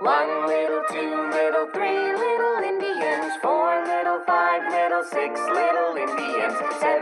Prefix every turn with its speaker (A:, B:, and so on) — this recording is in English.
A: One little, two little, three little Indians, four little, five little, six little Indians, seven